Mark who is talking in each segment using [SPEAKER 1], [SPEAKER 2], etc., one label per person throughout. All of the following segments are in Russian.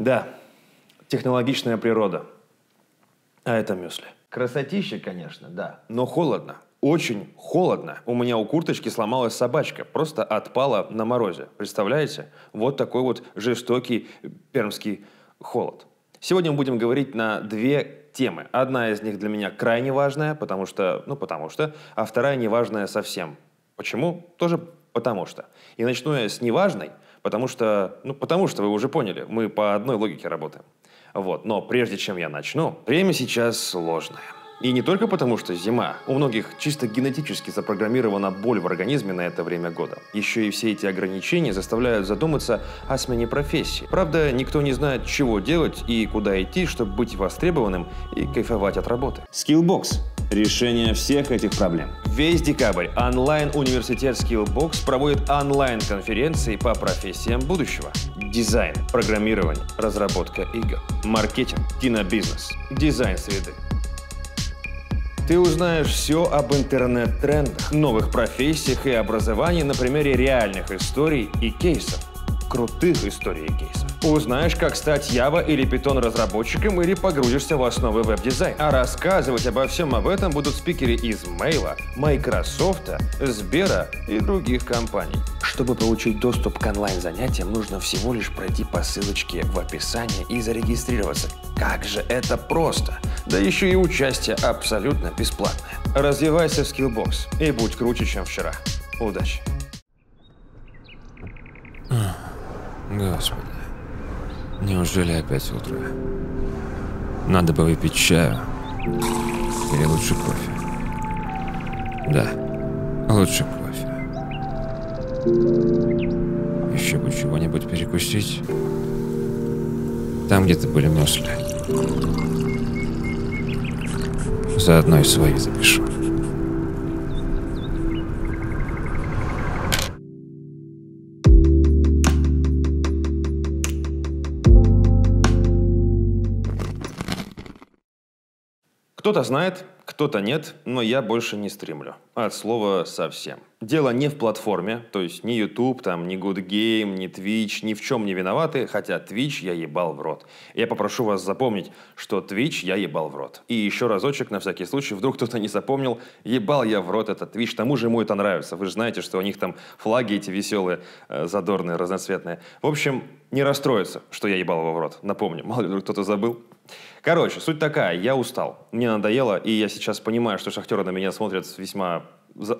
[SPEAKER 1] Да, технологичная природа. А это мюсли.
[SPEAKER 2] Красотища, конечно, да.
[SPEAKER 1] Но холодно. Очень холодно. У меня у курточки сломалась собачка. Просто отпала на морозе. Представляете? Вот такой вот жестокий пермский холод. Сегодня мы будем говорить на две темы. Одна из них для меня крайне важная, потому что, ну потому что, а вторая неважная совсем. Почему? Тоже потому что. И начну я с неважной, потому что, ну потому что вы уже поняли, мы по одной логике работаем. Вот. Но прежде чем я начну, время сейчас сложное. И не только потому, что зима. У многих чисто генетически запрограммирована боль в организме на это время года. Еще и все эти ограничения заставляют задуматься о смене профессии. Правда, никто не знает, чего делать и куда идти, чтобы быть востребованным и кайфовать от работы.
[SPEAKER 3] Skillbox – решение всех этих проблем.
[SPEAKER 1] Весь декабрь онлайн-университет Skillbox проводит онлайн-конференции по профессиям будущего. Дизайн, программирование, разработка игр, маркетинг, кинобизнес, дизайн среды. Ты узнаешь все об интернет-трендах, новых профессиях и образовании на примере реальных историй и кейсов. Крутых историй и кейсов. Узнаешь, как стать Java или Python разработчиком или погрузишься в основы веб-дизайна. А рассказывать обо всем об этом будут спикеры из Mail, Microsoft, Сбера и других компаний. Чтобы получить доступ к онлайн-занятиям, нужно всего лишь пройти по ссылочке в описании и зарегистрироваться. Как же это просто! Да еще и участие абсолютно бесплатное. Развивайся в Skillbox и будь круче, чем вчера. Удачи!
[SPEAKER 4] Господи, неужели опять утро? Надо бы выпить чаю. Или лучше кофе. Да, лучше кофе. Еще бы чего-нибудь перекусить. Там где-то были мюсли. Заодно и свои запишу.
[SPEAKER 1] Кто-то знает, кто-то нет, но я больше не стримлю. От слова совсем. Дело не в платформе, то есть ни YouTube, там, ни Good Game, ни Twitch, ни в чем не виноваты, хотя Twitch я ебал в рот. Я попрошу вас запомнить, что Twitch я ебал в рот. И еще разочек, на всякий случай, вдруг кто-то не запомнил, ебал я в рот этот Twitch, тому же ему это нравится. Вы же знаете, что у них там флаги эти веселые, э, задорные, разноцветные. В общем, не расстроиться, что я ебал его в рот. Напомню, мало ли вдруг кто-то забыл. Короче, суть такая, я устал, мне надоело, и я сейчас понимаю, что шахтеры на меня смотрят с весьма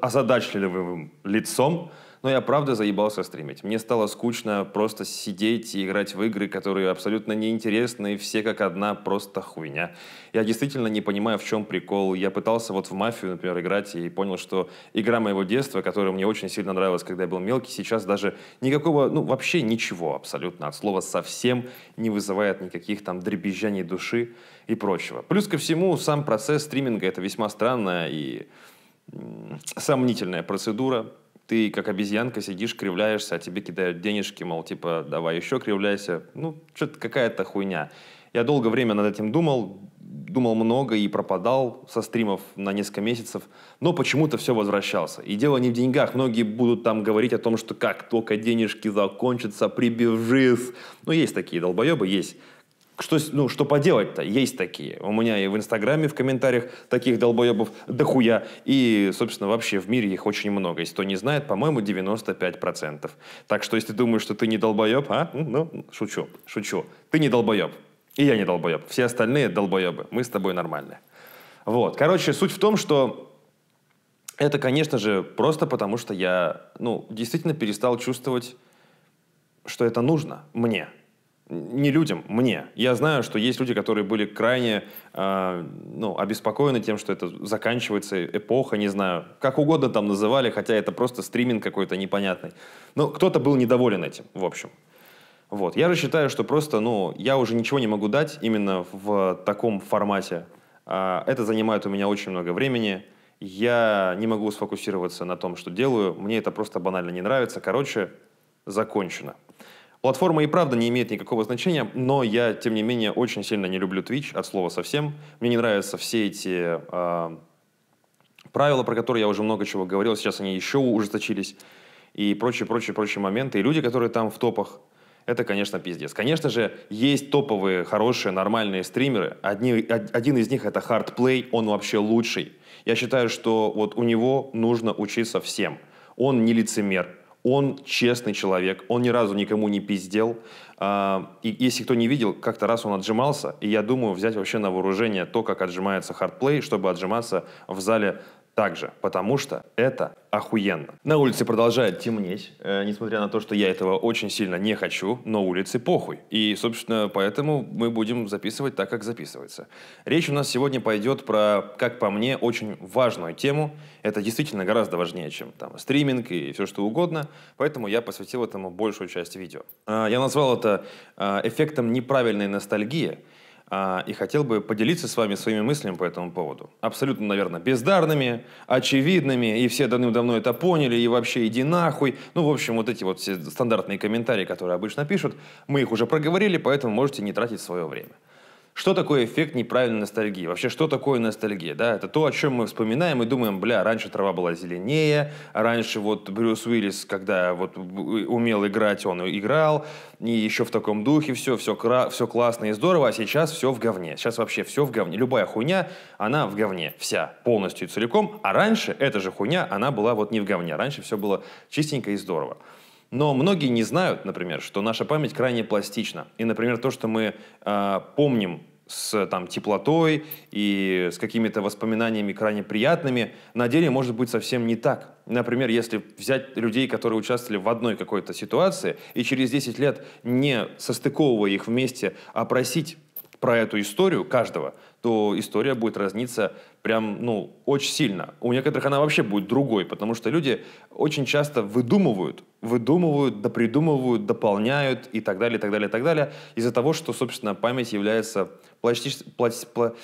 [SPEAKER 1] озадачливым лицом, но я правда заебался стримить. Мне стало скучно просто сидеть и играть в игры, которые абсолютно неинтересны, и все как одна просто хуйня. Я действительно не понимаю, в чем прикол. Я пытался вот в «Мафию», например, играть, и понял, что игра моего детства, которая мне очень сильно нравилась, когда я был мелкий, сейчас даже никакого, ну, вообще ничего абсолютно, от слова «совсем» не вызывает никаких там дребезжаний души и прочего. Плюс ко всему, сам процесс стриминга — это весьма странная и сомнительная процедура, ты как обезьянка сидишь, кривляешься, а тебе кидают денежки, мол, типа, давай еще кривляйся. Ну, что-то какая-то хуйня. Я долгое время над этим думал, думал много и пропадал со стримов на несколько месяцев, но почему-то все возвращался. И дело не в деньгах. Многие будут там говорить о том, что как только денежки закончатся, прибежишь. Ну, есть такие долбоебы, есть что, ну, что поделать-то? Есть такие. У меня и в Инстаграме в комментариях таких долбоебов дохуя. И, собственно, вообще в мире их очень много. Если кто не знает, по-моему, 95%. Так что, если думаешь, что ты не долбоеб, а? Ну, ну, шучу, шучу. Ты не долбоеб. И я не долбоеб. Все остальные долбоебы. Мы с тобой нормальные. Вот. Короче, суть в том, что это, конечно же, просто потому, что я, ну, действительно перестал чувствовать, что это нужно мне не людям, мне. Я знаю, что есть люди, которые были крайне э, ну, обеспокоены тем, что это заканчивается эпоха, не знаю, как угодно там называли, хотя это просто стриминг какой-то непонятный. Но кто-то был недоволен этим, в общем. Вот. Я же считаю, что просто, ну, я уже ничего не могу дать именно в таком формате. Э, это занимает у меня очень много времени. Я не могу сфокусироваться на том, что делаю. Мне это просто банально не нравится. Короче, закончено. Платформа и правда не имеет никакого значения, но я, тем не менее, очень сильно не люблю Twitch, от слова совсем. Мне не нравятся все эти э, правила, про которые я уже много чего говорил, сейчас они еще ужесточились, и прочие, прочие, прочие моменты. И люди, которые там в топах, это, конечно, пиздец. Конечно же, есть топовые, хорошие, нормальные стримеры. Одни, од- один из них это Hardplay, он вообще лучший. Я считаю, что вот у него нужно учиться всем. Он не лицемер, он честный человек, он ни разу никому не пиздел. А, И если кто не видел, как-то раз он отжимался, и я думаю взять вообще на вооружение то, как отжимается хардплей, чтобы отжиматься в зале также, потому что это охуенно. На улице продолжает темнеть, э, несмотря на то, что я этого очень сильно не хочу, но улице похуй. И, собственно, поэтому мы будем записывать так, как записывается. Речь у нас сегодня пойдет про, как по мне, очень важную тему. Это действительно гораздо важнее, чем там стриминг и все что угодно, поэтому я посвятил этому большую часть видео. А, Я назвал это а, эффектом неправильной ностальгии, и хотел бы поделиться с вами своими мыслями по этому поводу. Абсолютно, наверное, бездарными, очевидными, и все давным-давно это поняли, и вообще иди нахуй. Ну, в общем, вот эти вот все стандартные комментарии, которые обычно пишут, мы их уже проговорили, поэтому можете не тратить свое время. Что такое эффект неправильной ностальгии? Вообще, что такое ностальгия? Да, это то, о чем мы вспоминаем и думаем, бля, раньше трава была зеленее, раньше вот Брюс Уиллис, когда вот умел играть, он играл, и еще в таком духе все, все, все классно и здорово, а сейчас все в говне. Сейчас вообще все в говне. Любая хуйня, она в говне, вся, полностью и целиком. А раньше эта же хуйня, она была вот не в говне. Раньше все было чистенько и здорово. Но многие не знают, например, что наша память крайне пластична. И, например, то, что мы э, помним с там, теплотой и с какими-то воспоминаниями крайне приятными, на деле может быть совсем не так. Например, если взять людей, которые участвовали в одной какой-то ситуации, и через 10 лет, не состыковывая их вместе, опросить про эту историю каждого, то история будет разниться прям, ну, очень сильно. У некоторых она вообще будет другой, потому что люди очень часто выдумывают, выдумывают, допридумывают, дополняют и так далее, и так далее, и так далее, из-за того, что, собственно, память является пластич... пла- пла-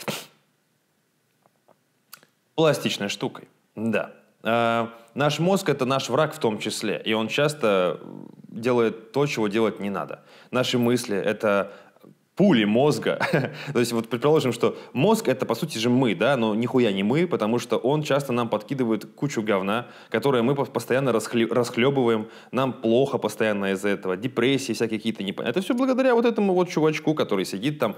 [SPEAKER 1] пластичной штукой. Да. А, наш мозг – это наш враг в том числе, и он часто делает то, чего делать не надо. Наши мысли – это пули мозга. То есть вот предположим, что мозг это по сути же мы, да, но нихуя не мы, потому что он часто нам подкидывает кучу говна, которое мы постоянно расхле- расхлебываем, нам плохо постоянно из-за этого, депрессии всякие какие-то непонятные. Это все благодаря вот этому вот чувачку, который сидит там,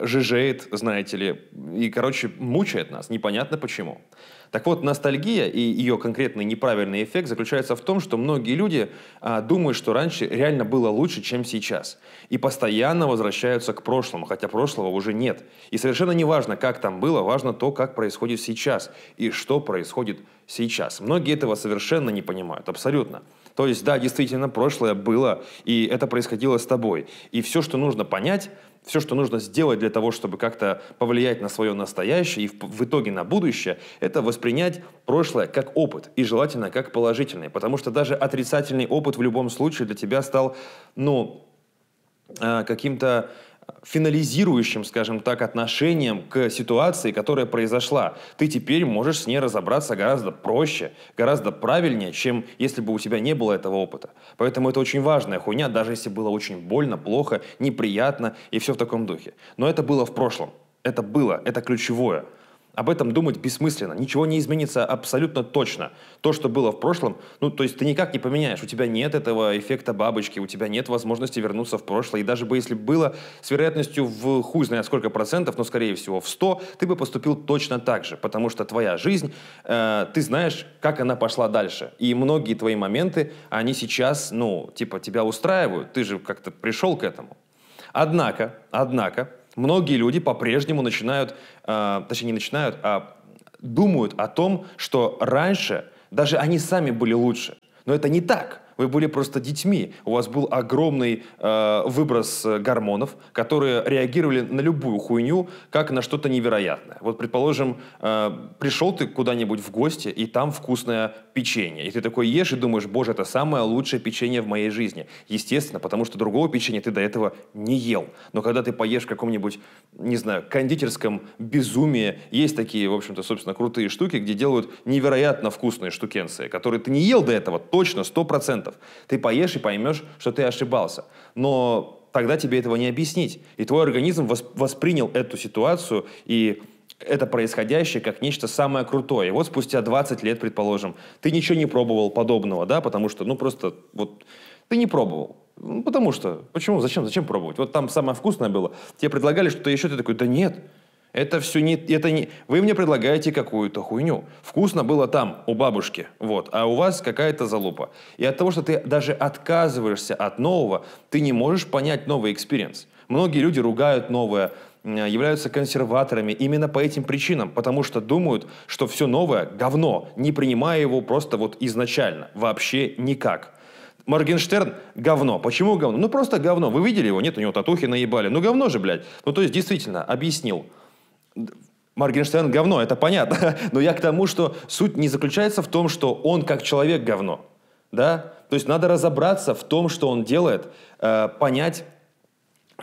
[SPEAKER 1] жижеет, знаете ли, и, короче, мучает нас, непонятно почему. Так вот, ностальгия и ее конкретный неправильный эффект заключается в том, что многие люди а, думают, что раньше реально было лучше, чем сейчас. И постоянно возвращаются к прошлому, хотя прошлого уже нет. И совершенно не важно, как там было, важно то, как происходит сейчас и что происходит сейчас. Многие этого совершенно не понимают, абсолютно. То есть, да, действительно, прошлое было, и это происходило с тобой. И все, что нужно понять, все, что нужно сделать для того, чтобы как-то повлиять на свое настоящее и в, в итоге на будущее, это воспринять прошлое как опыт и желательно как положительный. Потому что даже отрицательный опыт в любом случае для тебя стал, ну, э, каким-то финализирующим, скажем так, отношением к ситуации, которая произошла. Ты теперь можешь с ней разобраться гораздо проще, гораздо правильнее, чем если бы у тебя не было этого опыта. Поэтому это очень важная хуйня, даже если было очень больно, плохо, неприятно и все в таком духе. Но это было в прошлом. Это было, это ключевое. Об этом думать бессмысленно. Ничего не изменится абсолютно точно. То, что было в прошлом, ну, то есть ты никак не поменяешь. У тебя нет этого эффекта бабочки, у тебя нет возможности вернуться в прошлое. И даже бы если было с вероятностью в хуй знает сколько процентов, но скорее всего в 100, ты бы поступил точно так же. Потому что твоя жизнь, э, ты знаешь, как она пошла дальше. И многие твои моменты, они сейчас, ну, типа тебя устраивают. Ты же как-то пришел к этому. Однако, однако, многие люди по-прежнему начинают, э, точнее не начинают, а думают о том, что раньше даже они сами были лучше. Но это не так. Вы были просто детьми. У вас был огромный э, выброс гормонов, которые реагировали на любую хуйню, как на что-то невероятное. Вот, предположим, э, пришел ты куда-нибудь в гости, и там вкусное печенье. И ты такой ешь и думаешь, боже, это самое лучшее печенье в моей жизни. Естественно, потому что другого печенья ты до этого не ел. Но когда ты поешь в каком-нибудь, не знаю, кондитерском безумии, есть такие, в общем-то, собственно, крутые штуки, где делают невероятно вкусные штукенции, которые ты не ел до этого, точно, сто процентов. Ты поешь и поймешь, что ты ошибался. Но тогда тебе этого не объяснить. И твой организм воспринял эту ситуацию и это происходящее как нечто самое крутое. Вот спустя 20 лет, предположим, ты ничего не пробовал подобного, да, потому что, ну, просто вот Ты не пробовал. Ну, потому что. Почему? Зачем? Зачем пробовать? Вот там самое вкусное было. Тебе предлагали что-то еще, ты такой, да нет. Это все не, это не... Вы мне предлагаете какую-то хуйню. Вкусно было там, у бабушки, вот, а у вас какая-то залупа. И от того, что ты даже отказываешься от нового, ты не можешь понять новый experience. Многие люди ругают новое, являются консерваторами именно по этим причинам, потому что думают, что все новое – говно, не принимая его просто вот изначально, вообще никак. Моргенштерн – говно. Почему говно? Ну, просто говно. Вы видели его? Нет, у него татухи наебали. Ну, говно же, блядь. Ну, то есть, действительно, объяснил. Моргенштерн говно, это понятно. Но я к тому, что суть не заключается в том, что он как человек говно. Да? То есть надо разобраться в том, что он делает, э, понять,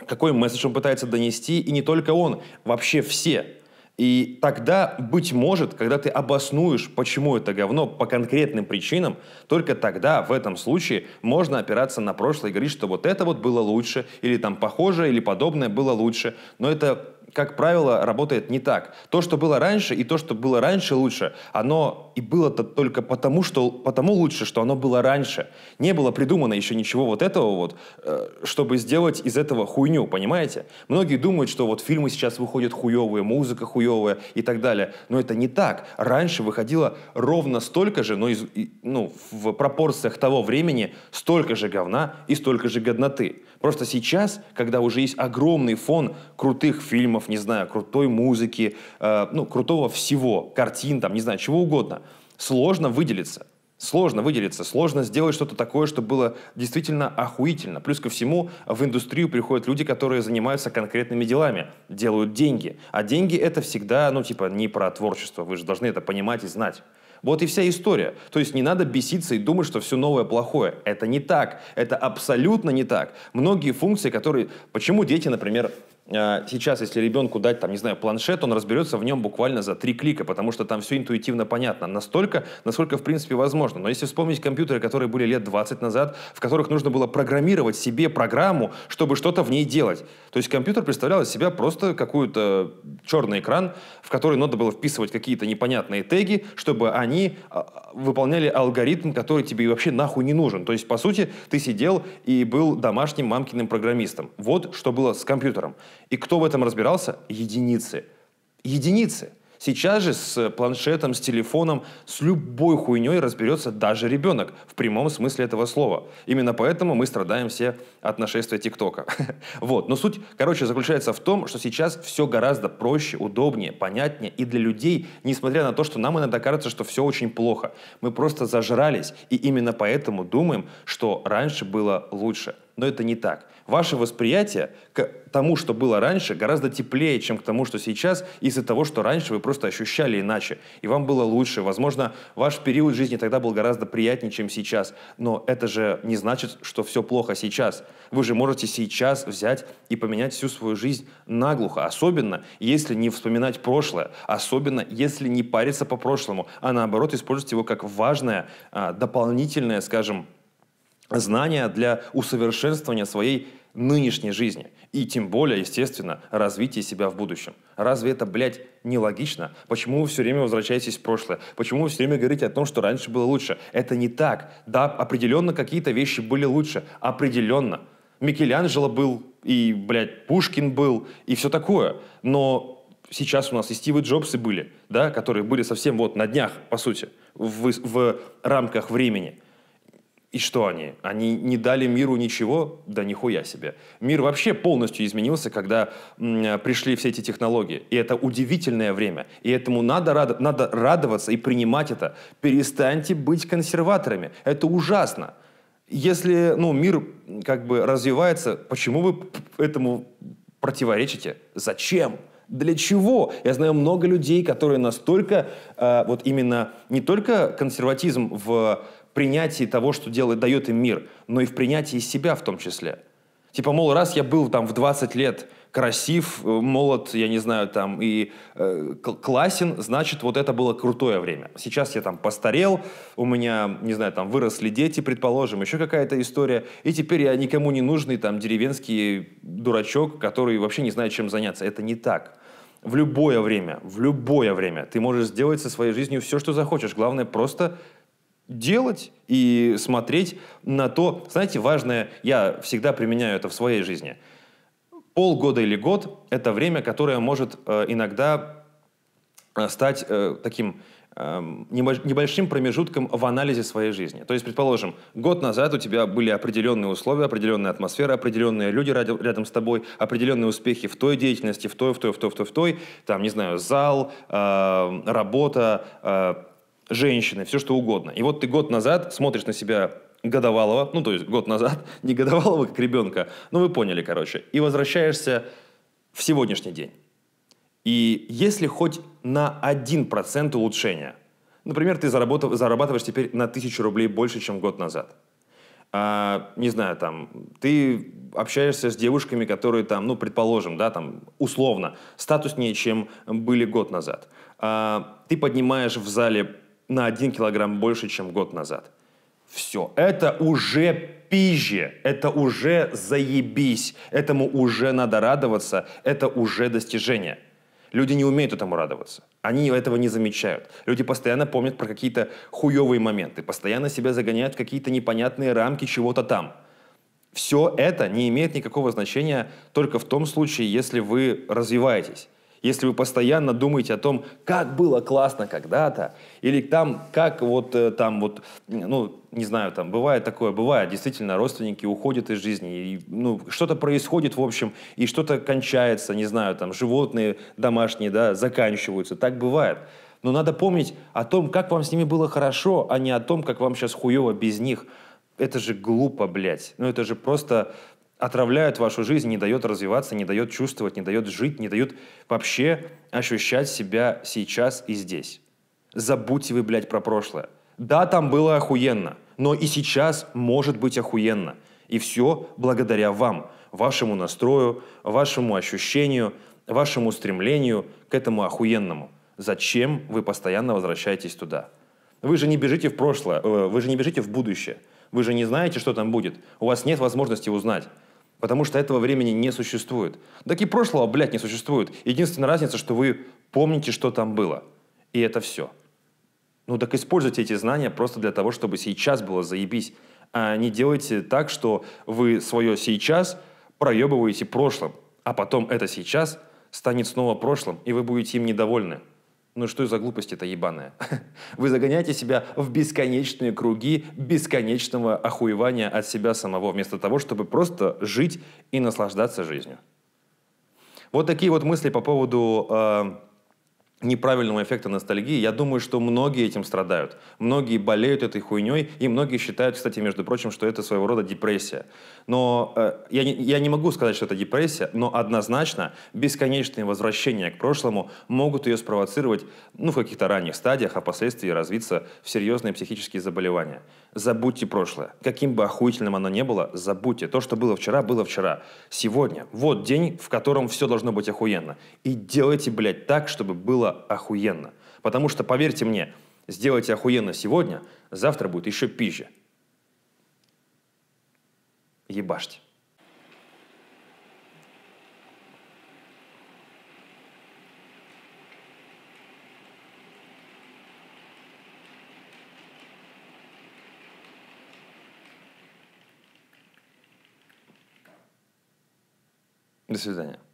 [SPEAKER 1] какой месседж он пытается донести, и не только он, вообще все. И тогда, быть может, когда ты обоснуешь, почему это говно по конкретным причинам, только тогда, в этом случае, можно опираться на прошлое и говорить, что вот это вот было лучше, или там похожее, или подобное было лучше. Но это как правило, работает не так. То, что было раньше, и то, что было раньше лучше, оно и было-то только потому, что, потому лучше, что оно было раньше. Не было придумано еще ничего вот этого вот, э, чтобы сделать из этого хуйню, понимаете? Многие думают, что вот фильмы сейчас выходят хуевые, музыка хуевая и так далее. Но это не так. Раньше выходило ровно столько же, но из, ну, в пропорциях того времени столько же говна и столько же годноты. Просто сейчас, когда уже есть огромный фон крутых фильмов, не знаю, крутой музыки, э, ну, крутого всего, картин, там, не знаю, чего угодно, сложно выделиться. Сложно выделиться, сложно сделать что-то такое, чтобы было действительно охуительно. Плюс ко всему в индустрию приходят люди, которые занимаются конкретными делами, делают деньги. А деньги это всегда, ну типа, не про творчество, вы же должны это понимать и знать. Вот и вся история. То есть не надо беситься и думать, что все новое плохое. Это не так. Это абсолютно не так. Многие функции, которые... Почему дети, например, сейчас, если ребенку дать, там, не знаю, планшет, он разберется в нем буквально за три клика, потому что там все интуитивно понятно. Настолько, насколько в принципе возможно. Но если вспомнить компьютеры, которые были лет 20 назад, в которых нужно было программировать себе программу, чтобы что-то в ней делать. То есть компьютер представлял из себя просто какой-то черный экран, в который надо было вписывать какие-то непонятные теги, чтобы они а, выполняли алгоритм, который тебе вообще нахуй не нужен. То есть, по сути, ты сидел и был домашним мамкиным программистом. Вот что было с компьютером. И кто в этом разбирался? Единицы. Единицы. Сейчас же с планшетом, с телефоном, с любой хуйней разберется даже ребенок, в прямом смысле этого слова. Именно поэтому мы страдаем все от нашествия ТикТока. вот. Но суть, короче, заключается в том, что сейчас все гораздо проще, удобнее, понятнее и для людей, несмотря на то, что нам иногда кажется, что все очень плохо. Мы просто зажрались, и именно поэтому думаем, что раньше было лучше но это не так. Ваше восприятие к тому, что было раньше, гораздо теплее, чем к тому, что сейчас, из-за того, что раньше вы просто ощущали иначе, и вам было лучше. Возможно, ваш период жизни тогда был гораздо приятнее, чем сейчас, но это же не значит, что все плохо сейчас. Вы же можете сейчас взять и поменять всю свою жизнь наглухо, особенно если не вспоминать прошлое, особенно если не париться по прошлому, а наоборот использовать его как важное, а, дополнительное, скажем, знания для усовершенствования своей нынешней жизни. И тем более, естественно, развития себя в будущем. Разве это, блядь, нелогично? Почему вы все время возвращаетесь в прошлое? Почему вы все время говорите о том, что раньше было лучше? Это не так. Да, определенно какие-то вещи были лучше. Определенно. Микеланджело был, и, блядь, Пушкин был, и все такое. Но сейчас у нас и Стивы Джобсы были, да, которые были совсем вот на днях, по сути, в, в рамках времени – и что они? Они не дали миру ничего? Да нихуя себе. Мир вообще полностью изменился, когда м, пришли все эти технологии. И это удивительное время. И этому надо, рад, надо радоваться и принимать это. Перестаньте быть консерваторами. Это ужасно. Если ну, мир как бы развивается, почему вы этому противоречите? Зачем? Для чего? Я знаю много людей, которые настолько, э, вот именно, не только консерватизм в принятии того, что делает, дает им мир, но и в принятии себя в том числе. Типа, мол, раз я был там в 20 лет красив, э, молод, я не знаю, там, и э, классен, значит, вот это было крутое время. Сейчас я там постарел, у меня, не знаю, там, выросли дети, предположим, еще какая-то история, и теперь я никому не нужный, там, деревенский дурачок, который вообще не знает, чем заняться. Это не так. В любое время, в любое время ты можешь сделать со своей жизнью все, что захочешь. Главное, просто делать и смотреть на то. Знаете, важное, я всегда применяю это в своей жизни. Полгода или год – это время, которое может э, иногда э, стать э, таким эм, небольшим промежутком в анализе своей жизни. То есть, предположим, год назад у тебя были определенные условия, определенная атмосфера, определенные люди рядом с тобой, определенные успехи в той деятельности, в той, в той, в той, в той, в той, там, не знаю, зал, работа, женщины, все что угодно. И вот ты год назад смотришь на себя годовалого, ну, то есть год назад, не годовалого как ребенка, ну, вы поняли, короче, и возвращаешься в сегодняшний день. И если хоть на 1% улучшения, например, ты зарабатываешь теперь на 1000 рублей больше, чем год назад, а, не знаю, там, ты общаешься с девушками, которые там, ну, предположим, да, там, условно, статуснее, чем были год назад. А, ты поднимаешь в зале на 1 килограмм больше, чем год назад. Все. Это уже пизже, это уже заебись, этому уже надо радоваться, это уже достижение. Люди не умеют этому радоваться. Они этого не замечают. Люди постоянно помнят про какие-то хуевые моменты, постоянно себя загоняют в какие-то непонятные рамки чего-то там. Все это не имеет никакого значения только в том случае, если вы развиваетесь. Если вы постоянно думаете о том, как было классно когда-то, или там, как вот э, там вот, ну, не знаю, там бывает такое, бывает, действительно, родственники уходят из жизни, и, ну, что-то происходит, в общем, и что-то кончается, не знаю, там, животные домашние, да, заканчиваются, так бывает. Но надо помнить о том, как вам с ними было хорошо, а не о том, как вам сейчас хуево без них. Это же глупо, блядь. Ну, это же просто отравляют вашу жизнь, не дает развиваться, не дает чувствовать, не дает жить, не дает вообще ощущать себя сейчас и здесь. Забудьте вы, блядь, про прошлое. Да, там было охуенно, но и сейчас может быть охуенно. И все благодаря вам, вашему настрою, вашему ощущению, вашему стремлению к этому охуенному. Зачем вы постоянно возвращаетесь туда? Вы же не бежите в прошлое, э, вы же не бежите в будущее. Вы же не знаете, что там будет. У вас нет возможности узнать. Потому что этого времени не существует. Так и прошлого, блядь, не существует. Единственная разница, что вы помните, что там было. И это все. Ну так используйте эти знания просто для того, чтобы сейчас было заебись. А не делайте так, что вы свое сейчас проебываете прошлым, а потом это сейчас станет снова прошлым, и вы будете им недовольны. Ну что за глупость это ебаная? Вы загоняете себя в бесконечные круги бесконечного охуевания от себя самого, вместо того, чтобы просто жить и наслаждаться жизнью. Вот такие вот мысли по поводу э, неправильного эффекта ностальгии, я думаю, что многие этим страдают. Многие болеют этой хуйней, и многие считают, кстати, между прочим, что это своего рода депрессия. Но э, я, не, я не могу сказать, что это депрессия, но однозначно бесконечные возвращения к прошлому могут ее спровоцировать ну, в каких-то ранних стадиях, а впоследствии развиться в серьезные психические заболевания. Забудьте прошлое. Каким бы охуительным оно ни было, забудьте. То, что было вчера, было вчера. Сегодня. Вот день, в котором все должно быть охуенно. И делайте, блядь, так, чтобы было охуенно. Потому что, поверьте мне, сделайте охуенно сегодня, завтра будет еще пизже. Ебашьте. До свидания.